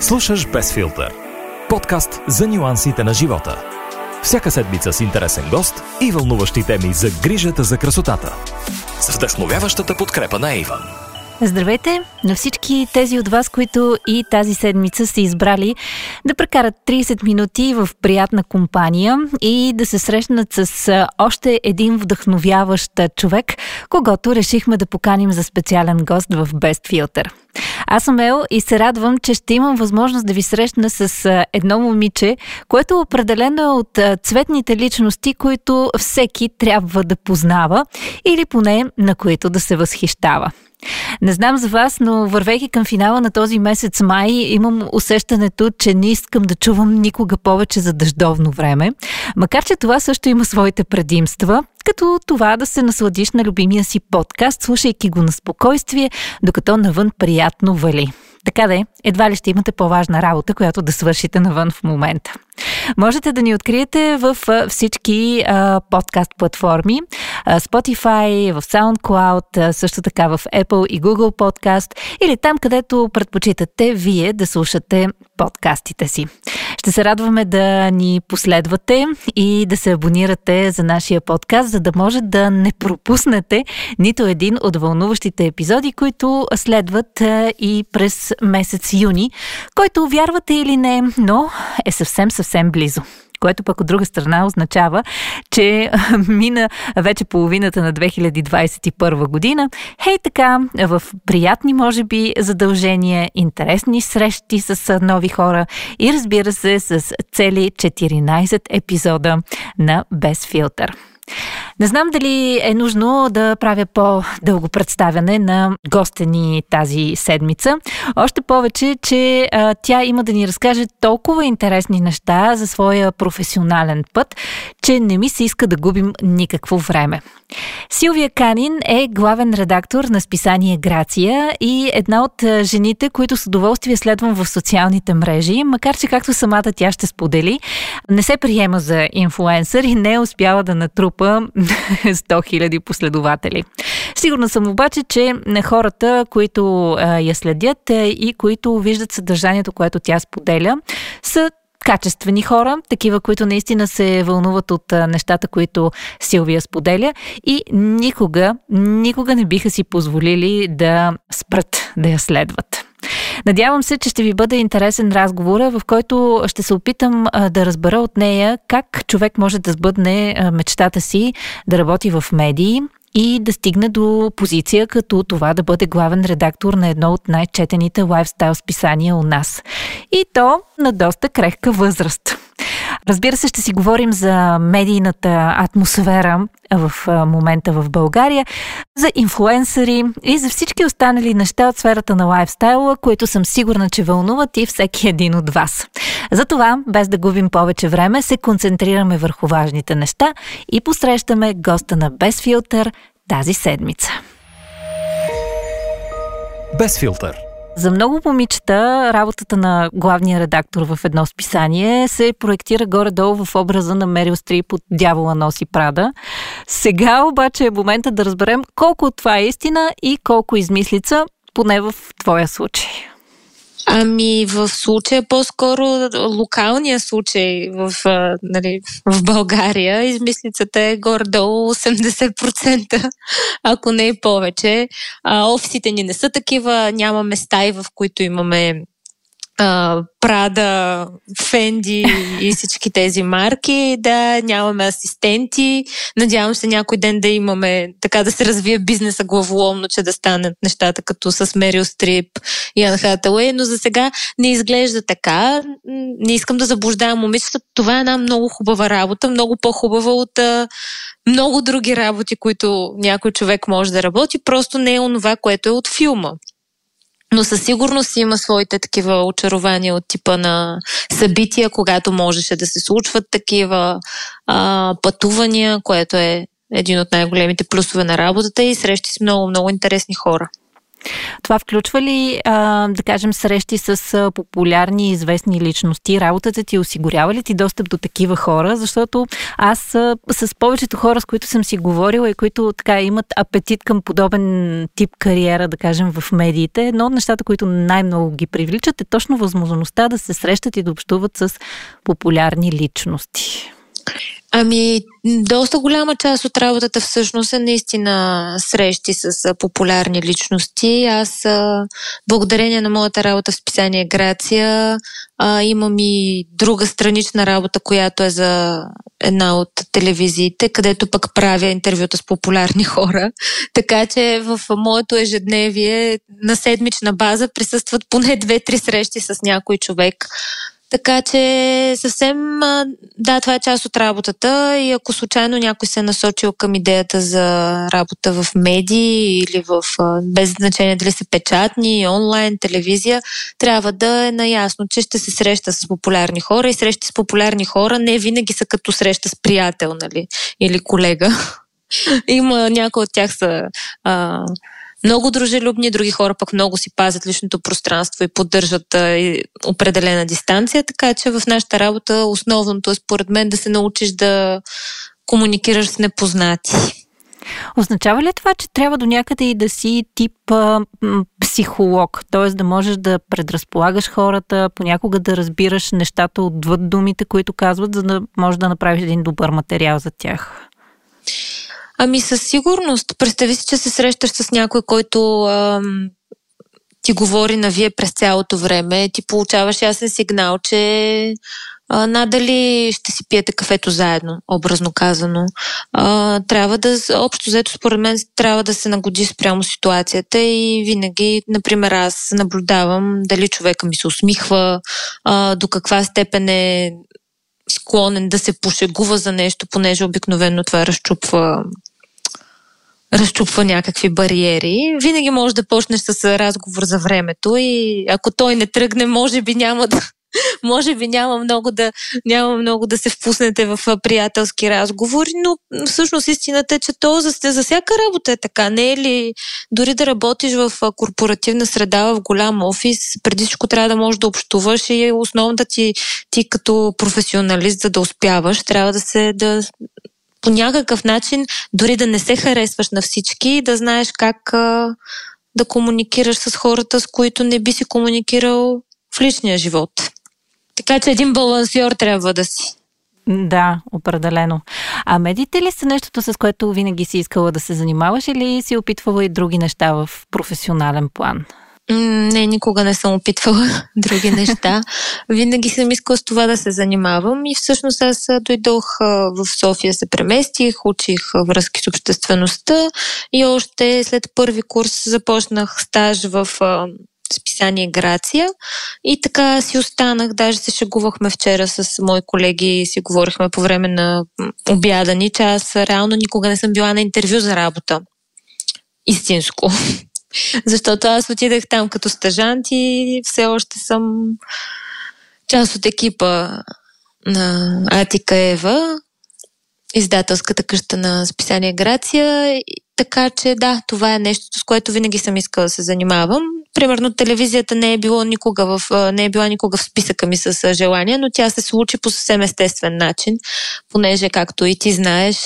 Слушаш Без. Подкаст за нюансите на живота. Всяка седмица с интересен гост и вълнуващи теми за грижата за красотата. С вдъхновяващата подкрепа на Иван. Здравейте на всички тези от вас, които и тази седмица са избрали да прекарат 30 минути в приятна компания и да се срещнат с още един вдъхновяващ човек, когато решихме да поканим за специален гост в Best Filter. Аз съм Ел и се радвам, че ще имам възможност да ви срещна с едно момиче, което определено е от цветните личности, които всеки трябва да познава или поне на които да се възхищава. Не знам за вас, но вървейки към финала на този месец май, имам усещането, че не искам да чувам никога повече за дъждовно време. Макар, че това също има своите предимства, като това да се насладиш на любимия си подкаст, слушайки го на спокойствие, докато навън приятно вали. Така де, едва ли ще имате по-важна работа, която да свършите навън в момента. Можете да ни откриете в всички а, подкаст платформи. Spotify, в SoundCloud, също така в Apple и Google Podcast или там, където предпочитате вие да слушате подкастите си. Ще се радваме да ни последвате и да се абонирате за нашия подкаст, за да може да не пропуснете нито един от вълнуващите епизоди, които следват и през месец юни, който вярвате или не, но е съвсем съвсем близо което пък от друга страна означава, че мина вече половината на 2021 година. Хей така, в приятни, може би, задължения, интересни срещи с нови хора и разбира се с цели 14 епизода на Без филтър. Не знам дали е нужно да правя по-дълго представяне на гостя ни тази седмица. Още повече, че а, тя има да ни разкаже толкова интересни неща за своя професионален път, че не ми се иска да губим никакво време. Силвия Канин е главен редактор на списание Грация и една от жените, които с удоволствие следвам в социалните мрежи, макар че както самата тя ще сподели, не се приема за инфуенсър и не е успяла да натрупа 100 000 последователи. Сигурна съм обаче, че хората, които я следят и които виждат съдържанието, което тя споделя, са качествени хора, такива, които наистина се вълнуват от нещата, които Силвия споделя и никога, никога не биха си позволили да спрат да я следват. Надявам се, че ще ви бъде интересен разговор, в който ще се опитам да разбера от нея как човек може да сбъдне мечтата си да работи в медии, и да стигне до позиция като това да бъде главен редактор на едно от най-четените лайфстайл списания у нас. И то на доста крехка възраст. Разбира се, ще си говорим за медийната атмосфера в момента в България, за инфлуенсъри и за всички останали неща от сферата на лайфстайла, които съм сигурна, че вълнуват и всеки един от вас. Затова, без да губим повече време, се концентрираме върху важните неща и посрещаме госта на Без филтър тази седмица. Без филтър – за много момичета работата на главния редактор в едно списание се проектира горе-долу в образа на Мерил Стрип от Дявола носи Прада. Сега обаче е момента да разберем колко от това е истина и колко измислица, поне в твоя случай. Ами в случая по-скоро локалния случай в, нали, в България измислицата е горе-долу 80%, ако не и повече. А, офисите ни не са такива, нямаме стаи, в които имаме Прада, Фенди и всички тези марки. Да, нямаме асистенти. Надявам се някой ден да имаме, така да се развие бизнеса главоломно, че да станат нещата като с Мерил Стрип и Ан Хатауей, но за сега не изглежда така. Не искам да заблуждавам момичета. Това е една много хубава работа, много по-хубава от много други работи, които някой човек може да работи. Просто не е онова, което е от филма но със сигурност има своите такива очарования от типа на събития, когато можеше да се случват такива а, пътувания, което е един от най-големите плюсове на работата и срещи с много, много интересни хора. Това включва ли, а, да кажем, срещи с популярни и известни личности? Работата ти осигурява ли ти достъп до такива хора? Защото аз а, с повечето хора, с които съм си говорила и които така имат апетит към подобен тип кариера, да кажем, в медиите, едно от нещата, които най-много ги привличат е точно възможността да се срещат и да общуват с популярни личности. Ами, доста голяма част от работата всъщност е наистина срещи с популярни личности. Аз, благодарение на моята работа в списание Грация, имам и друга странична работа, която е за една от телевизиите, където пък правя интервюта с популярни хора. Така че в моето ежедневие на седмична база присъстват поне две-три срещи с някой човек, така че съвсем, да, това е част от работата и ако случайно някой се е насочил към идеята за работа в медии или в, без значение дали са печатни, онлайн, телевизия, трябва да е наясно, че ще се среща с популярни хора и срещи с популярни хора не винаги са като среща с приятел, нали, или колега. Има някои от тях са а, много дружелюбни, други хора пък много си пазят личното пространство и поддържат а, определена дистанция, така че в нашата работа основното е според мен да се научиш да комуникираш с непознати. Означава ли това, че трябва до някъде и да си тип а, психолог, т.е. да можеш да предразполагаш хората, понякога да разбираш нещата отвъд думите, които казват, за да можеш да направиш един добър материал за тях? Ами със сигурност. Представи си, че се срещаш с някой, който ам, ти говори на вие през цялото време. Ти получаваш ясен сигнал, че а, надали ще си пиете кафето заедно, образно казано. А, трябва да, общо взето според мен, трябва да се нагоди спрямо ситуацията и винаги, например, аз наблюдавам дали човека ми се усмихва, а, до каква степен е склонен да се пошегува за нещо, понеже обикновено това разчупва разчупва някакви бариери. Винаги може да почнеш с разговор за времето и ако той не тръгне, може би няма да, може би няма много да, няма много да се впуснете в приятелски разговори, но всъщност истината е, че то за, за всяка работа е така. Не е ли дори да работиш в корпоративна среда, в голям офис, преди всичко трябва да можеш да общуваш и основната ти, ти като професионалист, за да успяваш, трябва да се да, по някакъв начин, дори да не се харесваш на всички, да знаеш как да комуникираш с хората, с които не би си комуникирал в личния живот. Така че един балансьор трябва да си. Да, определено. А медиите ли са нещото, с което винаги си искала да се занимаваш или си опитвала и други неща в професионален план? Не, никога не съм опитвала други неща. Винаги съм искала с това да се занимавам и всъщност аз дойдох в София, се преместих, учих връзки с обществеността и още след първи курс започнах стаж в списание Грация и така си останах. Даже се шегувахме вчера с мои колеги и си говорихме по време на обяда ни, че аз реално никога не съм била на интервю за работа. Истинско. Защото аз отидах там като стажант и все още съм част от екипа на Атика Ева, издателската къща на списание Грация. Така че да, това е нещо, с което винаги съм искала да се занимавам. Примерно телевизията не е, било никога в, не е била никога в списъка ми с желание, но тя се случи по съвсем естествен начин, понеже, както и ти знаеш,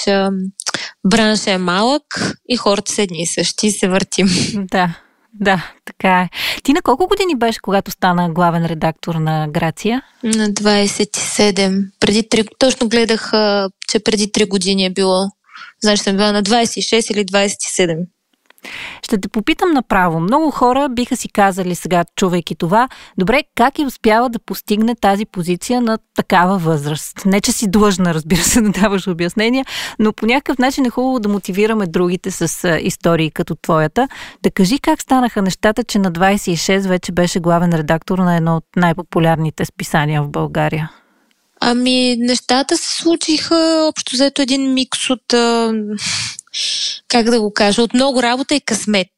бранша е малък и хората са едни и същи и се въртим. Да, да, така е. Ти на колко години беше, когато стана главен редактор на Грация? На 27. Преди 3, точно гледах, че преди 3 години е било. Значи съм била на 26 или 27. Ще те попитам направо. Много хора биха си казали сега, чувайки това, добре, как е успяла да постигне тази позиция на такава възраст? Не, че си длъжна, разбира се, да даваш обяснения, но по някакъв начин е хубаво да мотивираме другите с истории като твоята. Да кажи как станаха нещата, че на 26 вече беше главен редактор на едно от най-популярните списания в България. Ами, нещата се случиха общо взето един микс от как да го кажа, от много работа и късмет.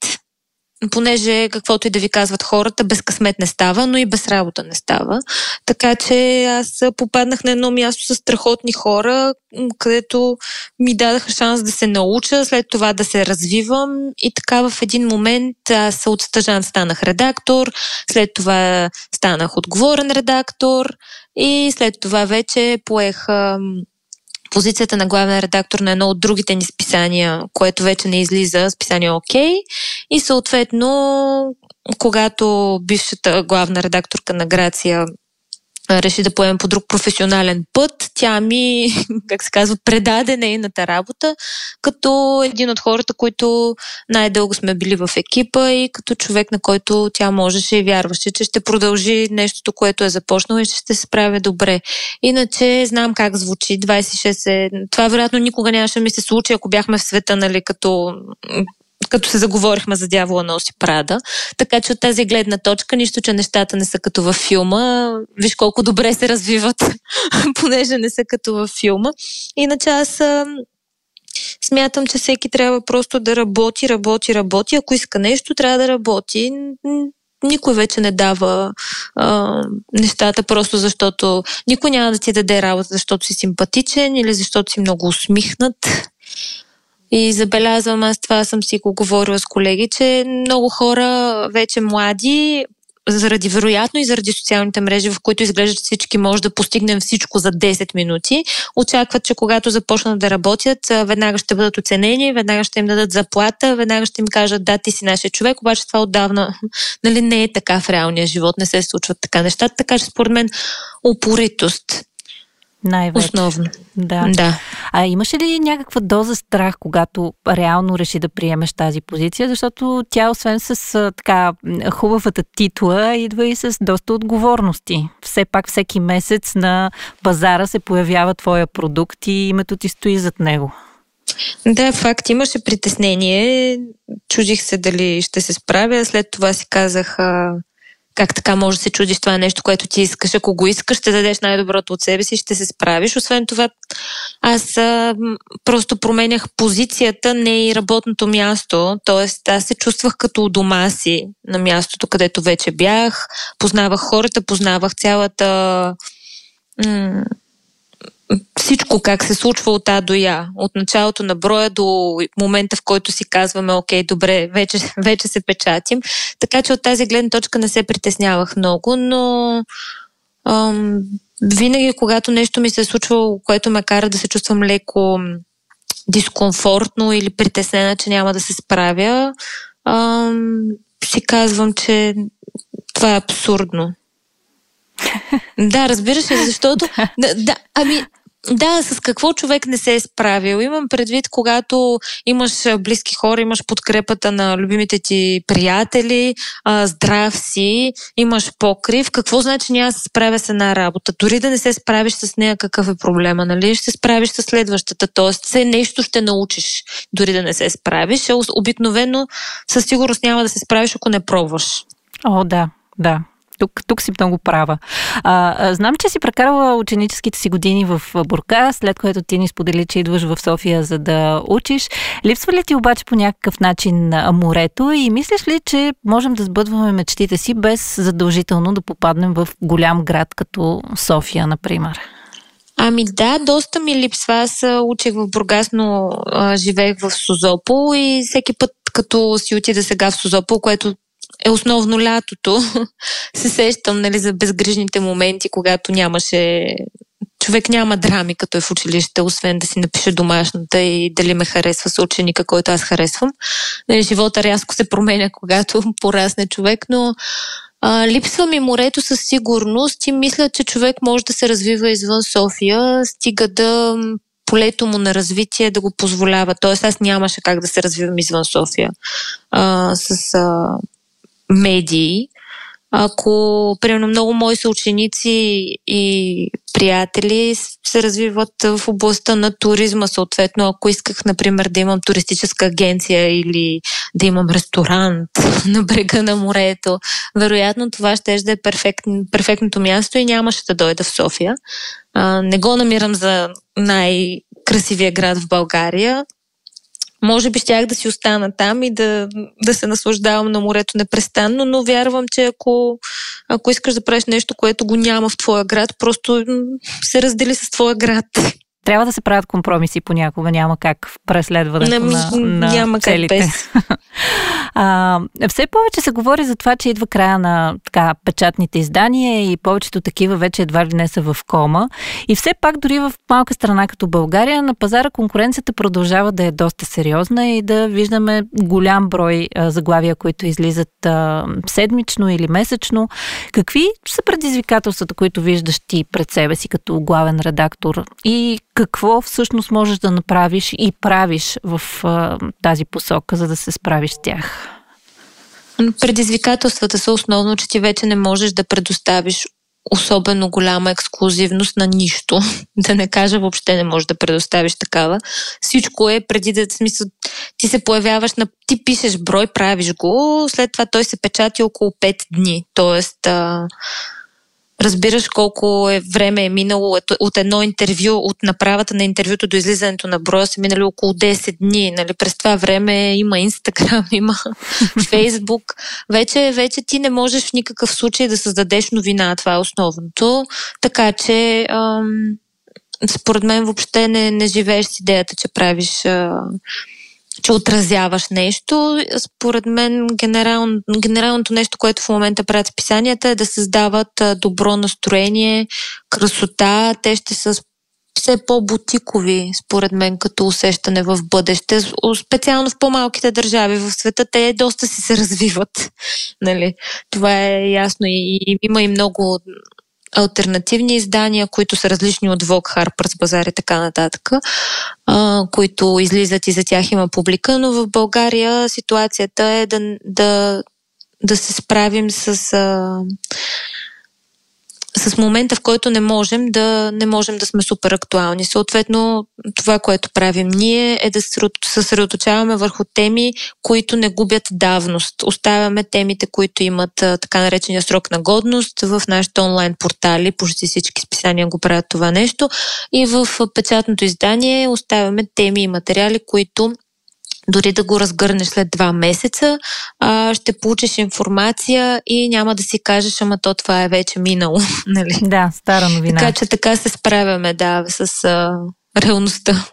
понеже каквото и да ви казват хората, без късмет не става, но и без работа не става. Така че аз попаднах на едно място с страхотни хора, където ми дадаха шанс да се науча, след това да се развивам и така в един момент аз от стъжан станах редактор, след това станах отговорен редактор и след това вече поех позицията на главен редактор на едно от другите ни списания, което вече не излиза, списание ОК. И съответно, когато бившата главна редакторка на Грация реши да поеме по друг професионален път. Тя ми, как се казва, предаде нейната работа, като един от хората, които най-дълго сме били в екипа и като човек, на който тя можеше и вярваше, че ще продължи нещото, което е започнало и че ще се справя добре. Иначе знам как звучи. 26 е... Това вероятно никога нямаше ми се случи, ако бяхме в света, нали, като като се заговорихме за дявола носи Прада. Така че от тази гледна точка, нищо, че нещата не са като във филма. Виж колко добре се развиват, понеже не са като във филма. Иначе аз смятам, че всеки трябва просто да работи, работи, работи. Ако иска нещо, трябва да работи. Никой вече не дава а, нещата просто защото никой няма да ти даде работа, защото си симпатичен или защото си много усмихнат. И забелязвам, аз това съм си го говорила с колеги, че много хора вече млади, заради вероятно и заради социалните мрежи, в които изглеждат всички, може да постигнем всичко за 10 минути, очакват, че когато започнат да работят, веднага ще бъдат оценени, веднага ще им дадат заплата, веднага ще им кажат да, ти си нашия човек, обаче това отдавна нали, не е така в реалния живот, не се случват така нещата, така че според мен упоритост най-вече. Основно. Да. да. А имаше ли някаква доза страх, когато реално реши да приемеш тази позиция? Защото тя, освен с така хубавата титла, идва и с доста отговорности. Все пак всеки месец на пазара се появява твоя продукт и името ти стои зад него. Да, факт. Имаше притеснение. Чудих се дали ще се справя. След това си казах, как така може да се чудиш това е нещо, което ти искаш. Ако го искаш, ще дадеш най-доброто от себе си ще се справиш. Освен това, аз а, просто променях позицията, не и работното място. Тоест, аз се чувствах като у дома си на мястото, където вече бях. Познавах хората, познавах цялата м- всичко как се случва от А до Я. От началото на броя до момента, в който си казваме, окей, добре, вече, вече се печатим. Така че от тази гледна точка не се притеснявах много, но ам, винаги, когато нещо ми се е случвало, което ме кара да се чувствам леко дискомфортно или притеснена, че няма да се справя, ам, си казвам, че това е абсурдно. Да, разбираш се, защото... да, да, ами, да, с какво човек не се е справил? Имам предвид, когато имаш близки хора, имаш подкрепата на любимите ти приятели, здрав си, имаш покрив. Какво значи няма да се справя с една работа? Дори да не се справиш с нея, какъв е проблема, нали? Ще се справиш с следващата. Тоест, все нещо ще научиш, дори да не се справиш. Обикновено със сигурност няма да се справиш, ако не пробваш. О, да, да. Тук, тук си много права. А, знам, че си прекарала ученическите си години в Бурка, след което ти ни сподели, че идваш в София за да учиш. Липсва ли ти обаче по някакъв начин морето и мислиш ли, че можем да сбъдваме мечтите си без задължително да попаднем в голям град като София, например? Ами да, доста ми липсва. Аз учих в Бургас, но а, живеех в Созопол и всеки път, като си отида сега в Созопол, което е основно лятото. се сещам нали, за безгрижните моменти, когато нямаше човек няма драми, като е в училище, освен да си напише домашната и дали ме харесва с ученика, който аз харесвам. Нали, живота рязко се променя, когато порасне човек, но а, липсва ми морето със сигурност и мисля, че човек може да се развива извън София, стига да полето му на развитие да го позволява. Тоест аз нямаше как да се развивам извън София а, с а, медии. Ако, примерно, много мои съученици и приятели се развиват в областта на туризма, съответно, ако исках, например, да имам туристическа агенция или да имам ресторант на брега на морето, вероятно това ще е перфект, перфектното място и нямаше да дойда в София. А, не го намирам за най- красивия град в България, може би щях да си остана там и да, да се наслаждавам на морето непрестанно, но вярвам, че ако, ако искаш да правиш нещо, което го няма в твоя град, просто се раздели с твоя град трябва да се правят компромиси понякога, няма как в преследването на, на, на няма целите. Как без. а, все повече се говори за това, че идва края на така, печатните издания и повечето такива вече едва ли не са в кома. И все пак дори в малка страна като България на пазара конкуренцията продължава да е доста сериозна и да виждаме голям брой а, заглавия, които излизат а, седмично или месечно. Какви са предизвикателствата, които виждаш ти пред себе си като главен редактор и какво всъщност можеш да направиш и правиш в а, тази посока, за да се справиш с тях? Предизвикателствата са основно, че ти вече не можеш да предоставиш особено голяма ексклюзивност на нищо. Да не кажа, въобще не можеш да предоставиш такава. Всичко е преди да, смисъл, ти се появяваш на... Ти пишеш брой, правиш го, след това той се печати около 5 дни. Тоест, а, разбираш колко е време е минало от едно интервю, от направата на интервюто до излизането на броя са минали около 10 дни. Нали? През това време има Инстаграм, има Фейсбук. Вече, вече ти не можеш в никакъв случай да създадеш новина. Това е основното. Така че ам, според мен въобще не, не живееш с идеята, че правиш а, че отразяваш нещо. Според мен генерал, генералното нещо, което в момента правят списанията е да създават добро настроение, красота. Те ще са все по-бутикови, според мен, като усещане в бъдеще. Специално в по-малките държави в света, те доста си се развиват. Нали? Това е ясно и, и има и много альтернативни издания, които са различни от Vogue, Harper's Bazaar и така нататък, които излизат и за тях има публика, но в България ситуацията е да, да, да се справим с а, с момента, в който не можем да, не можем да сме супер актуални. Съответно, това, което правим ние е да се съсредоточаваме върху теми, които не губят давност. Оставяме темите, които имат така наречения срок на годност в нашите онлайн портали. Почти всички списания го правят това нещо. И в печатното издание оставяме теми и материали, които дори да го разгърнеш след два месеца, а, ще получиш информация и няма да си кажеш, ама то това е вече минало. Нали? Да, стара новина. Така че така се справяме, да, с а, реалността.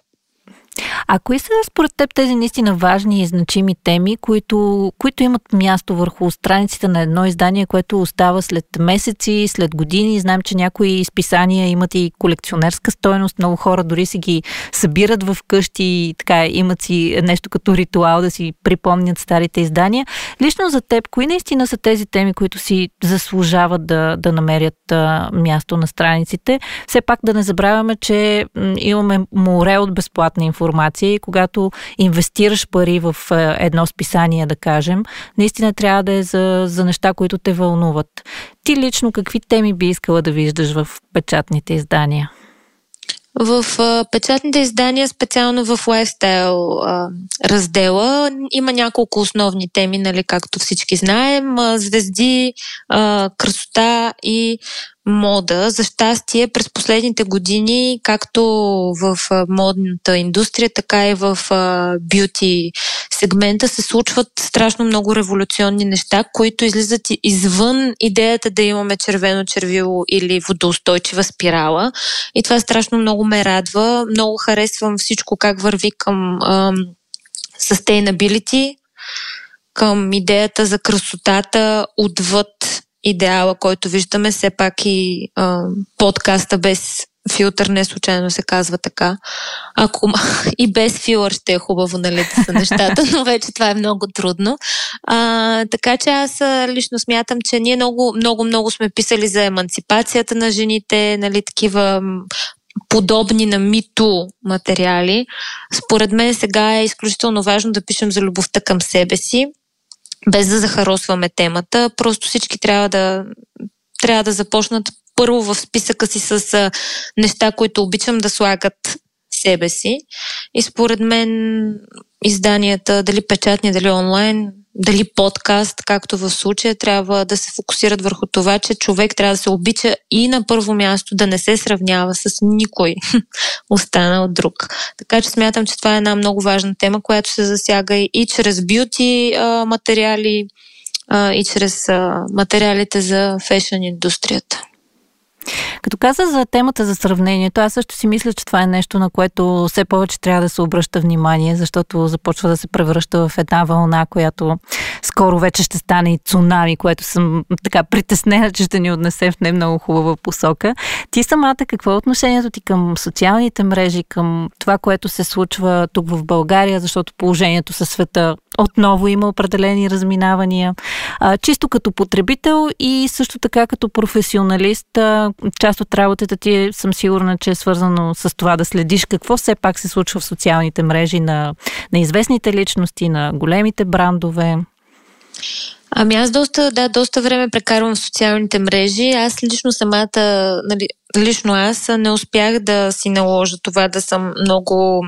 А кои са според теб тези наистина важни и значими теми, които, които имат място върху страниците на едно издание, което остава след месеци, след години? Знаем, че някои изписания имат и колекционерска стойност. Много хора дори си ги събират в къщи и така имат си нещо като ритуал да си припомнят старите издания. Лично за теб, кои наистина са тези теми, които си заслужават да, да намерят а, място на страниците? Все пак да не забравяме, че м, имаме море от безплатна информация информация и когато инвестираш пари в е, едно списание, да кажем, наистина трябва да е за, за неща, които те вълнуват. Ти лично какви теми би искала да виждаш в печатните издания? В а, печатните издания, специално в лайфстайл а, раздела, има няколко основни теми, нали, както всички знаем. А, звезди, а, красота и мода. За щастие, през последните години, както в модната индустрия, така и в бюти сегмента се случват страшно много революционни неща, които излизат извън идеята да имаме червено червило или водоустойчива спирала. И това страшно много ме радва. Много харесвам всичко как върви към um, sustainability, към идеята за красотата отвъд идеала, който виждаме, все пак и а, подкаста без филтър не случайно се казва така. Ако и без филър ще е хубаво, нали, да са нещата, но вече това е много трудно. А, така че аз лично смятам, че ние много, много, много сме писали за емансипацията на жените, нали, такива подобни на мито материали. Според мен сега е изключително важно да пишем за любовта към себе си, без да захаросваме темата. Просто всички трябва да, трябва да започнат първо в списъка си с неща, които обичам да слагат себе си. И според мен изданията, дали печатни, дали онлайн, дали подкаст, както в случая, трябва да се фокусират върху това, че човек трябва да се обича и на първо място да не се сравнява с никой останал друг. Така че смятам, че това е една много важна тема, която се засяга и чрез бюти материали, и чрез материалите за фешън индустрията. Като каза за темата за сравнението, аз също си мисля, че това е нещо, на което все повече трябва да се обръща внимание, защото започва да се превръща в една вълна, която скоро вече ще стане и цунами, което съм така притеснена, че ще ни отнесе в не много хубава посока. Ти самата, какво е отношението ти към социалните мрежи, към това, което се случва тук в България, защото положението със света отново има определени разминавания. А, чисто като потребител и също така като професионалист, а, част от работата ти е, съм сигурна, че е свързано с това да следиш какво все пак се случва в социалните мрежи на, на известните личности, на големите брандове. Ами аз доста, да, доста време прекарвам в социалните мрежи. Аз лично самата, нали, лично аз не успях да си наложа това да съм много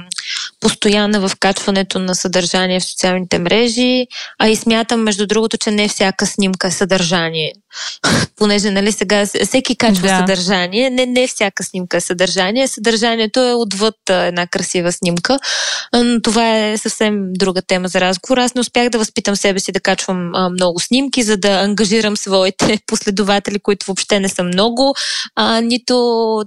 постоянна в качването на съдържание в социалните мрежи, а и смятам, между другото, че не всяка снимка е съдържание. Понеже, нали, сега всеки качва да. съдържание, не, не всяка снимка е съдържание. Съдържанието е отвъд една красива снимка, но това е съвсем друга тема за разговор. Аз не успях да възпитам себе си да качвам а, много снимки, за да ангажирам своите последователи, които въобще не са много, а, нито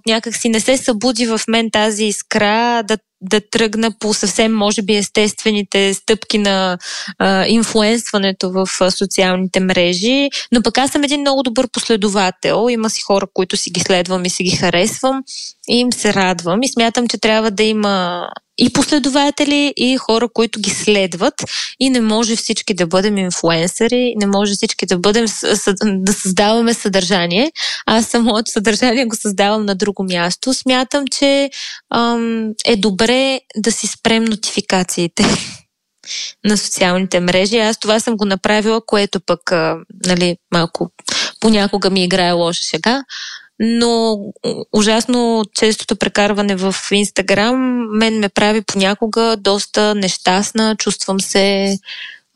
някак си не се събуди в мен тази искра да да тръгна по съвсем, може би, естествените стъпки на а, инфлуенсването в а, социалните мрежи. Но пък аз съм един много добър последовател. Има си хора, които си ги следвам и си ги харесвам им се радвам. И смятам, че трябва да има и последователи, и хора, които ги следват. И не може всички да бъдем инфлуенсъри, не може всички да бъдем да създаваме съдържание. Аз самото съдържание го създавам на друго място. Смятам, че ам, е добре да си спрем нотификациите на социалните мрежи. Аз това съм го направила, което пък а, нали, малко понякога ми играе лоша шега но ужасно честото прекарване в Инстаграм мен ме прави понякога доста нещастна, чувствам се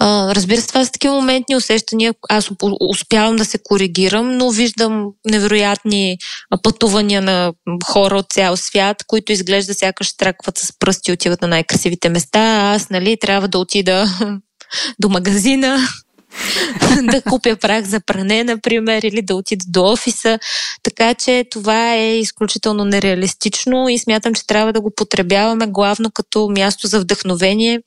Uh, разбира се, това са такива моментни усещания. Аз успявам да се коригирам, но виждам невероятни пътувания на хора от цял свят, които изглежда сякаш тракват с пръсти и отиват на най-красивите места. А аз, нали, трябва да отида до магазина, да купя прах за пране, например, или да отида до офиса. Така че това е изключително нереалистично и смятам, че трябва да го потребяваме главно като място за вдъхновение,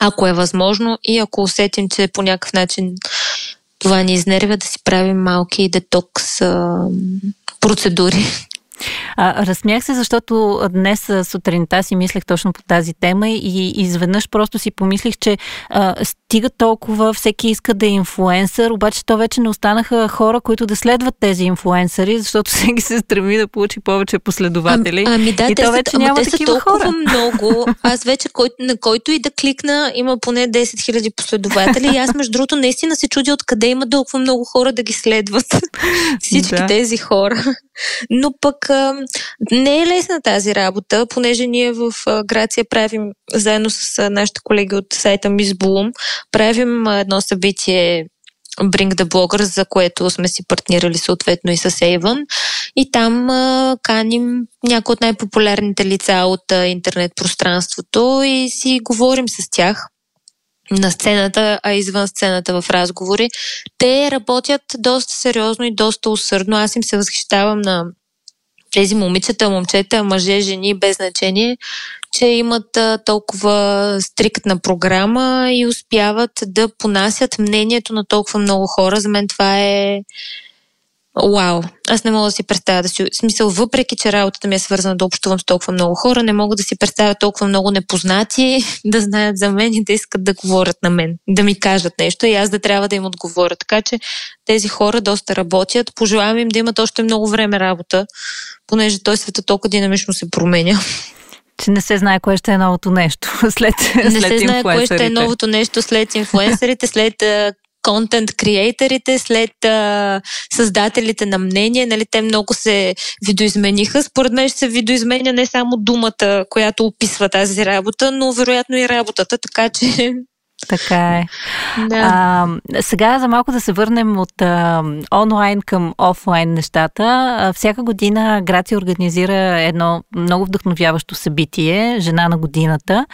ако е възможно и ако усетим, че по някакъв начин това ни изнервя да си правим малки детокс а, процедури. А, разсмях се, защото днес сутринта си мислех точно по тази тема и изведнъж просто си помислих, че а, стига толкова, всеки иска да е инфлуенсър, обаче то вече не останаха хора, които да следват тези инфлуенсъри, защото всеки се стреми да получи повече последователи. А, ами да, и те то вече са, няма те такива са толкова хора. много. Аз вече, кой, на който и да кликна, има поне 10 000 последователи. И аз, между другото, наистина се чудя откъде има толкова много хора да ги следват. Всички да. тези хора. Но пък не е лесна тази работа, понеже ние в Грация правим, заедно с нашите колеги от сайта Miss Bloom, правим едно събитие Bring the Bloggers, за което сме си партнирали съответно и с Avon. И там каним някои от най-популярните лица от а, интернет пространството и си говорим с тях на сцената, а извън сцената в разговори. Те работят доста сериозно и доста усърдно. Аз им се възхищавам на тези момичета, момчета, мъже, жени, без значение, че имат толкова стриктна програма и успяват да понасят мнението на толкова много хора. За мен това е Вау! Аз не мога да си представя да си... Смисъл, въпреки, че работата ми е свързана да общувам с толкова много хора, не мога да си представя толкова много непознати да знаят за мен и да искат да говорят на мен, да ми кажат нещо и аз да трябва да им отговоря. Така че тези хора доста работят. Пожелавам им да имат още много време работа, понеже той света толкова динамично се променя. Че не се знае кое ще е новото нещо след Не след се знае кое ще е новото нещо след инфлуенсърите, след контент креаторите, след а, създателите на мнение, нали, те много се видоизмениха. Според мен ще се видоизменя не само думата, която описва тази работа, но вероятно и работата, така че Така е. Да. А, сега за малко да се върнем от а, онлайн към офлайн нещата. А, всяка година Грация организира едно много вдъхновяващо събитие Жена на годината.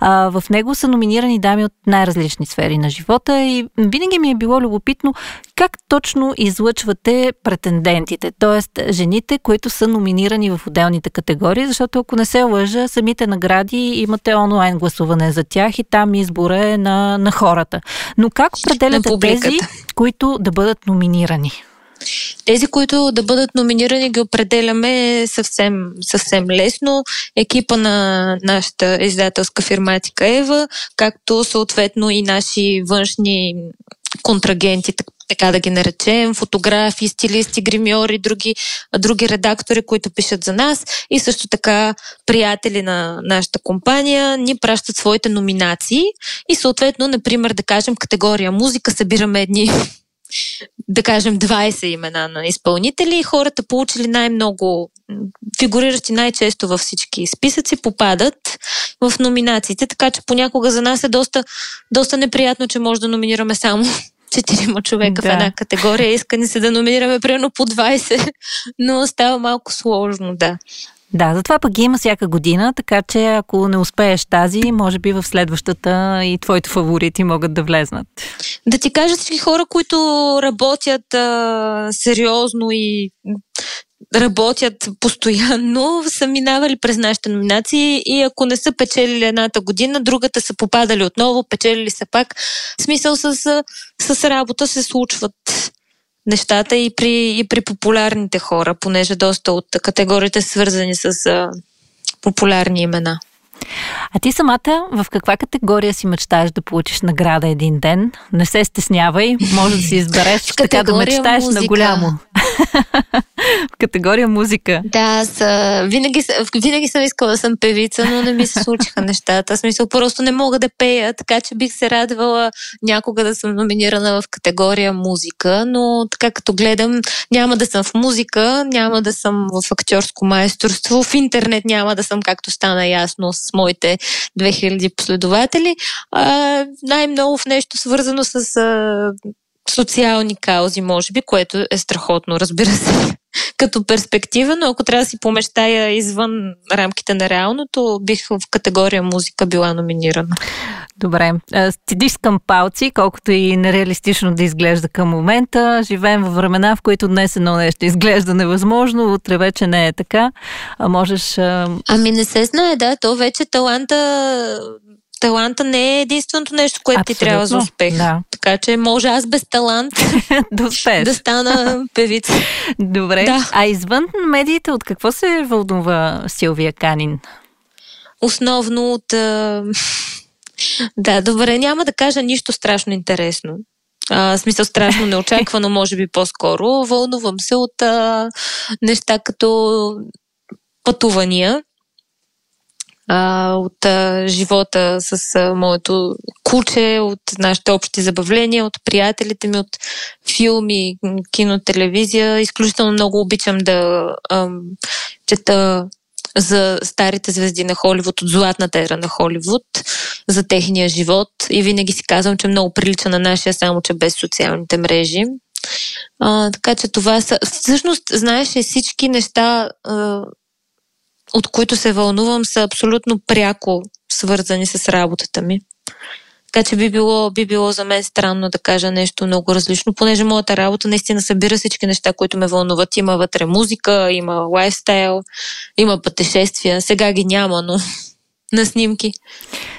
А, в него са номинирани дами от най-различни сфери на живота и винаги ми е било любопитно как точно излъчвате претендентите, т.е. жените, които са номинирани в отделните категории, защото ако не се лъжа, самите награди имате онлайн гласуване за тях и там избора е на, на хората. Но как определяте тези, които да бъдат номинирани? Тези, които да бъдат номинирани, ги определяме съвсем, съвсем лесно. Екипа на нашата издателска фирма Етика Ева, както съответно и наши външни контрагенти, така да ги наречем, фотографи, стилисти, гримьори, други, други редактори, които пишат за нас. И също така приятели на нашата компания ни пращат своите номинации. И съответно, например, да кажем категория музика, събираме едни да кажем 20 имена на изпълнители. И хората получили най-много фигуриращи най-често във всички списъци, попадат в номинациите, така че понякога за нас е доста, доста неприятно, че може да номинираме само четирима човека да. в една категория. Иска ни се да номинираме примерно по 20, но става малко сложно, да. Да, затова пък ги има всяка година, така че ако не успееш тази, може би в следващата и твоите фаворити могат да влезнат. Да ти кажа всички хора, които работят а, сериозно и работят постоянно, са минавали през нашите номинации и ако не са печелили едната година, другата са попадали отново, печелили са пак. В смисъл с, с работа се случват нещата и при, и при популярните хора, понеже доста от категориите са свързани с а, популярни имена. А ти самата в каква категория си мечтаеш да получиш награда един ден? Не се стеснявай, може да си избереш така да мечтаеш музика. на голямо. В категория музика. Да, аз винаги, винаги съм искала да съм певица, но не ми се случиха нещата. Смисъл, просто не мога да пея, така че бих се радвала някога да съм номинирана в категория музика, но така като гледам, няма да съм в музика, няма да съм в актьорско майсторство, в интернет няма да съм, както стана ясно, с моите 2000 последователи. А, най-много в нещо свързано с а, социални каузи, може би, което е страхотно, разбира се, като перспектива, но ако трябва да си помещая извън рамките на реалното, бих в категория музика била номинирана. Добре. Стидискам палци, колкото и нереалистично да изглежда към момента. Живеем във времена, в които днес едно нещо изглежда невъзможно, утре вече не е така. А можеш... Ами не се знае, да. То вече таланта таланта не е единственото нещо, което Абсолютно. ти трябва за успех. Да. Така че може аз без талант да, да стана певица. Добре. Да. А извън медиите, от какво се вълнува Силвия Канин? Основно от... Да, добре, няма да кажа нищо страшно интересно. А, смисъл страшно неочаквано, може би по-скоро. Вълнувам се от а, неща като пътувания а, от а, живота с а, моето куче, от нашите общи забавления, от приятелите ми, от филми, кино, телевизия. Изключително много обичам да а, чета за старите звезди на Холивуд, от златната ера на Холивуд, за техния живот. И винаги си казвам, че много прилича на нашия, само че без социалните мрежи. А, така че това са. Всъщност, знаеш, всички неща, а, от които се вълнувам, са абсолютно пряко свързани с работата ми. Така че би било, би било за мен странно да кажа нещо много различно, понеже моята работа наистина събира всички неща, които ме вълнуват. Има вътре музика, има лайфстайл, има пътешествия. Сега ги няма, но на снимки.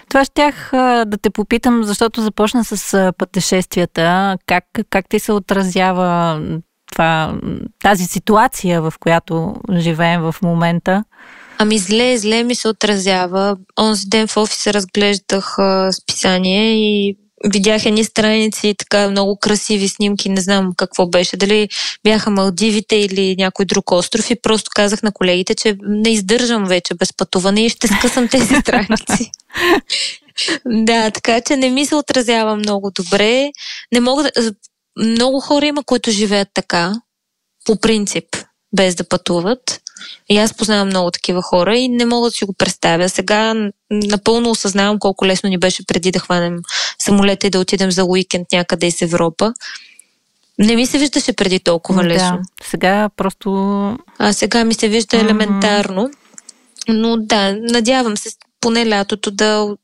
Това щях да те попитам, защото започна с пътешествията. Как, как ти се отразява това, тази ситуация, в която живеем в момента? Ами зле, зле ми се отразява. Онзи ден в офиса разглеждах а, списание и видях едни страници, така много красиви снимки, не знам какво беше, дали бяха Малдивите или някой друг остров и просто казах на колегите, че не издържам вече без пътуване и ще скъсам тези страници. да, така че не ми се отразява много добре. Не мога да... Много хора има, които живеят така, по принцип, без да пътуват. И аз познавам много такива хора и не мога да си го представя. Сега напълно осъзнавам колко лесно ни беше преди да хванем самолета и да отидем за уикенд някъде из Европа. Не ми се виждаше преди толкова лесно. Да, сега просто... А сега ми се вижда елементарно. Но да, надявам се поне лятото да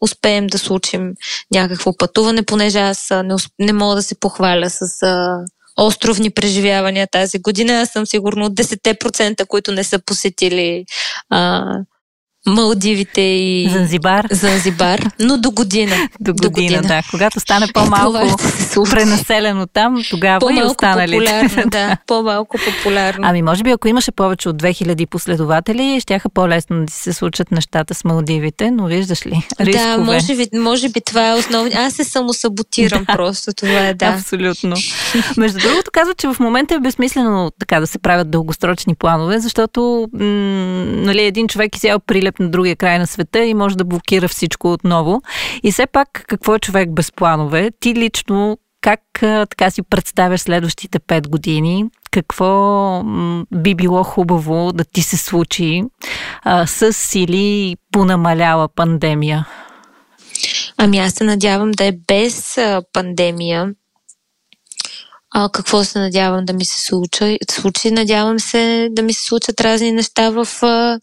успеем да случим някакво пътуване, понеже аз не, не мога да се похваля с а, островни преживявания тази година. Аз съм сигурно от 10%, които не са посетили а, Малдивите и Занзибар. Занзибар, но до година. до, година, до година, да. Когато стане по-малко пренаселено там, тогава по-малко и останалите. популярно, да. По-малко популярно. Ами може би, ако имаше повече от 2000 последователи, щяха по-лесно да се случат нещата с Малдивите, но виждаш ли, рискове. Да, може би, може би това е основно. Аз се самосаботирам да. просто, това е, да. Абсолютно. Между другото, казва, че в момента е безсмислено така да се правят дългосрочни планове, защото м- нали, един човек изял прилеп прилеп на другия край на света и може да блокира всичко отново. И все пак, какво е човек без планове? Ти лично как така си представяш следващите пет години? Какво би било хубаво да ти се случи а, с или понамаляла пандемия? Ами аз се надявам да е без а, пандемия. А, какво се надявам да ми се случи? случи? Надявам се да ми се случат разни неща в а,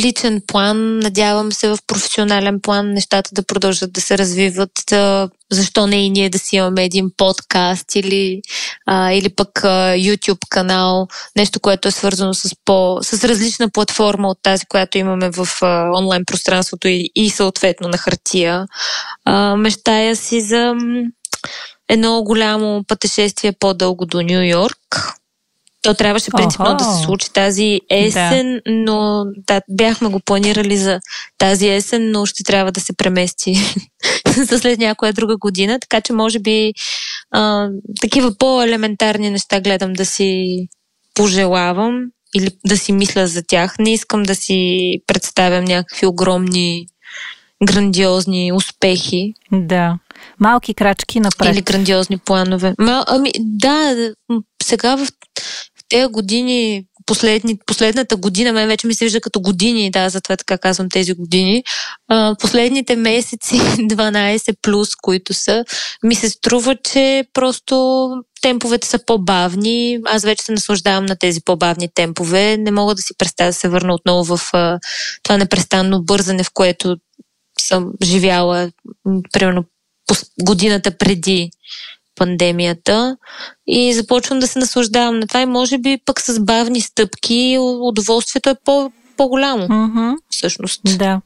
личен план, надявам се в професионален план нещата да продължат да се развиват. Да, защо не и ние да си имаме един подкаст или, а, или пък а, YouTube канал, нещо, което е свързано с, по, с различна платформа от тази, която имаме в а, онлайн пространството и, и съответно на хартия. А, мечтая си за едно голямо пътешествие по-дълго до Нью Йорк то трябваше принципно Охо. да се случи тази есен, да. но да, бяхме го планирали за тази есен, но ще трябва да се премести за след някоя друга година, така че може би а, такива по-елементарни неща гледам да си пожелавам или да си мисля за тях. Не искам да си представям някакви огромни грандиозни успехи. Да. Малки крачки напред. Или грандиозни планове. Мал, ами, да, сега в тези години, последни, последната година, мен вече ми се вижда като години, да, затова така казвам тези години, а, последните месеци, 12 плюс, които са, ми се струва, че просто темповете са по-бавни. Аз вече се наслаждавам на тези по-бавни темпове. Не мога да си представя да се върна отново в а, това непрестанно бързане, в което съм живяла, примерно, годината преди пандемията и започвам да се наслаждавам на това и може би пък с бавни стъпки удоволствието е по- по-голямо, mm-hmm. всъщност. Да.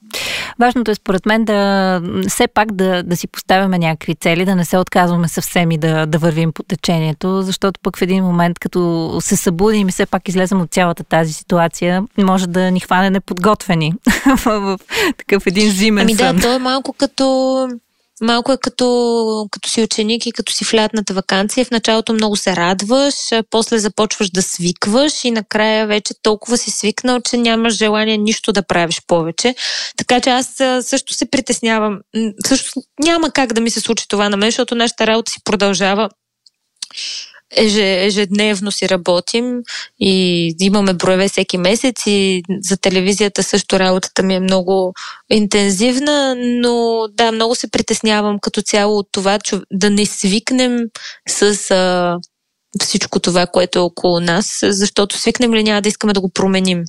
Важното е според мен да все пак да, да си поставяме някакви цели, да не се отказваме съвсем и да, да вървим по течението, защото пък в един момент, като се събудим и все пак излезем от цялата тази ситуация, може да ни хване неподготвени в такъв един зимен ами сън. Ами да, то е малко като Малко е като, като си ученик и като си в лятната вакансия. В началото много се радваш, после започваш да свикваш и накрая вече толкова си свикнал, че нямаш желание нищо да правиш повече. Така че аз също се притеснявам. Също няма как да ми се случи това на мен, защото нашата работа си продължава ежедневно си работим и имаме броеве всеки месец и за телевизията също работата ми е много интензивна, но да, много се притеснявам като цяло от това, че да не свикнем с а, всичко това, което е около нас, защото свикнем ли няма да искаме да го променим.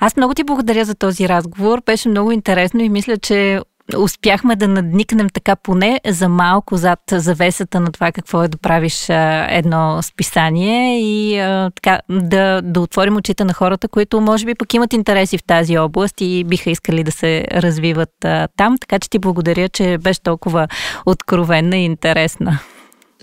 Аз много ти благодаря за този разговор. Беше много интересно и мисля, че успяхме да надникнем така поне за малко зад завесата на това какво е да правиш едно списание и така, да, да отворим очите на хората, които може би пък имат интереси в тази област и биха искали да се развиват там. Така че ти благодаря, че беше толкова откровенна и интересна.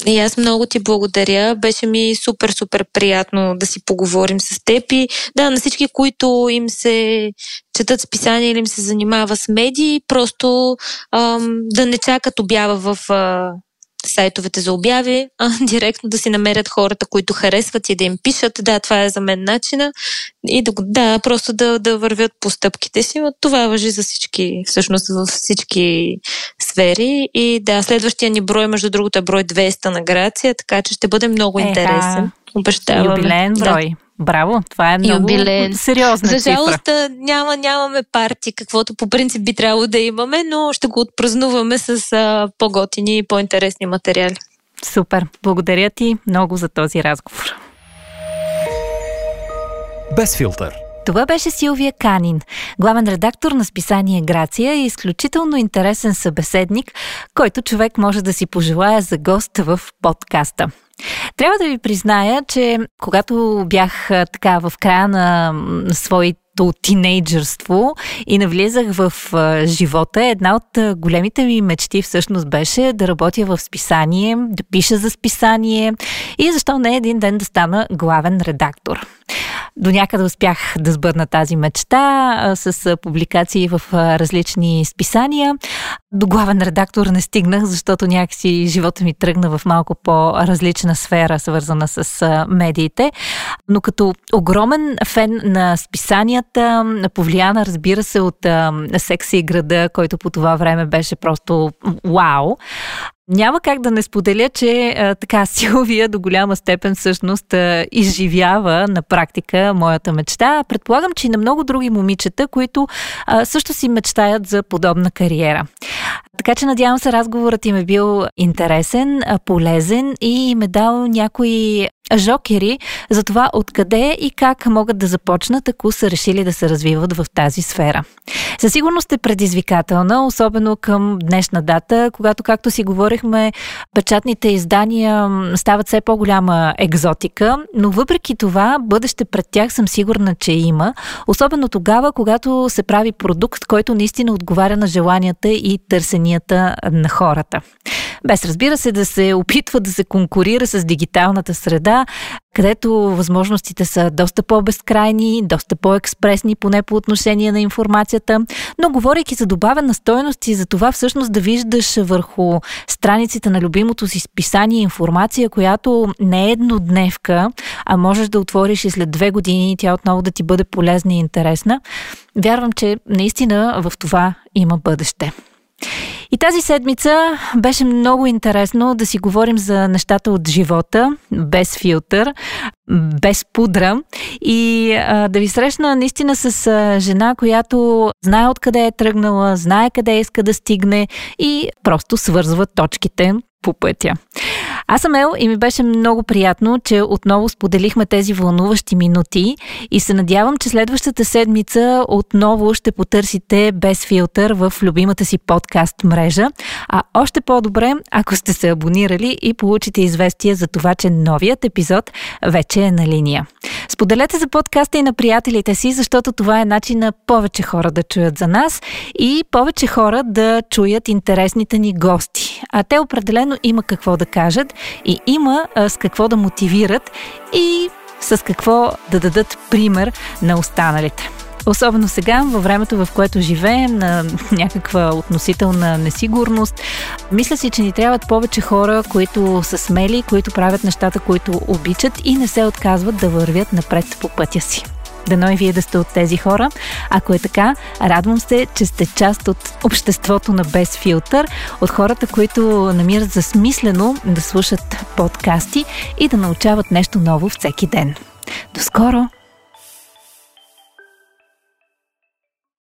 И аз много ти благодаря. Беше ми супер, супер приятно да си поговорим с теб. И да, на всички, които им се четат списания или им се занимава с медии, просто ам, да не чакат обява в а, сайтовете за обяви, а директно да си намерят хората, които харесват и да им пишат, да, това е за мен начина и да, да просто да, да вървят по стъпките си. Това въжи за всички, всъщност във всички сфери и да, следващия ни брой, между другото е брой 200 на Грация, така че ще бъде много Еха. интересен. Обещаваме. Юбилеен брой. Да. Браво, това е много Юбилен. сериозна За жалост няма, нямаме парти, каквото по принцип би трябвало да имаме, но ще го отпразнуваме с а, по-готини и по-интересни материали. Супер! Благодаря ти много за този разговор. Без филтър. Това беше Силвия Канин, главен редактор на списание Грация и изключително интересен събеседник, който човек може да си пожелая за гост в подкаста. Трябва да ви призная, че когато бях така в края на своите до тинейджърство и навлизах в а, живота, една от а, големите ми мечти всъщност беше да работя в списание, да пиша за списание и защо не един ден да стана главен редактор. До някъде успях да сбърна тази мечта с публикации в различни списания. До главен редактор не стигнах, защото някакси живота ми тръгна в малко по-различна сфера, свързана с медиите. Но като огромен фен на списанията, повлияна, разбира се, от секси града, който по това време беше просто вау. Няма как да не споделя, че а, така Силвия до голяма степен всъщност а, изживява на практика моята мечта. Предполагам, че и на много други момичета, които а, също си мечтаят за подобна кариера. Така че надявам се разговорът им е бил интересен, полезен и им е дал някои жокери за това откъде и как могат да започнат, ако са решили да се развиват в тази сфера. Със сигурност е предизвикателна, особено към днешна дата, когато, както си говорихме, печатните издания стават все по-голяма екзотика, но въпреки това, бъдеще пред тях съм сигурна, че има, особено тогава, когато се прави продукт, който наистина отговаря на желанията и търсенията на хората. Без разбира се да се опитва да се конкурира с дигиталната среда, където възможностите са доста по-безкрайни, доста по-експресни, поне по отношение на информацията. Но говорейки за добавена стоеност и за това всъщност да виждаш върху страниците на любимото си списание информация, която не е еднодневка, а можеш да отвориш и след две години и тя отново да ти бъде полезна и интересна, вярвам, че наистина в това има бъдеще. И тази седмица беше много интересно да си говорим за нещата от живота, без филтър, без пудра и а, да ви срещна наистина с а, жена, която знае откъде е тръгнала, знае къде иска да стигне и просто свързва точките по пътя. Аз съм Ел и ми беше много приятно, че отново споделихме тези вълнуващи минути и се надявам, че следващата седмица отново ще потърсите без филтър в любимата си подкаст мрежа, а още по-добре, ако сте се абонирали и получите известие за това, че новият епизод вече е на линия. Споделете за подкаста и на приятелите си, защото това е начин на повече хора да чуят за нас и повече хора да чуят интересните ни гости. А те определено има какво да кажат и има а, с какво да мотивират и с какво да дадат пример на останалите. Особено сега, във времето, в което живеем, на някаква относителна несигурност, мисля си, че ни трябват повече хора, които са смели, които правят нещата, които обичат и не се отказват да вървят напред по пътя си. Дано и вие да сте от тези хора. Ако е така, радвам се, че сте част от обществото на Без филтър, от хората, които намират за смислено да слушат подкасти и да научават нещо ново всеки ден. До скоро!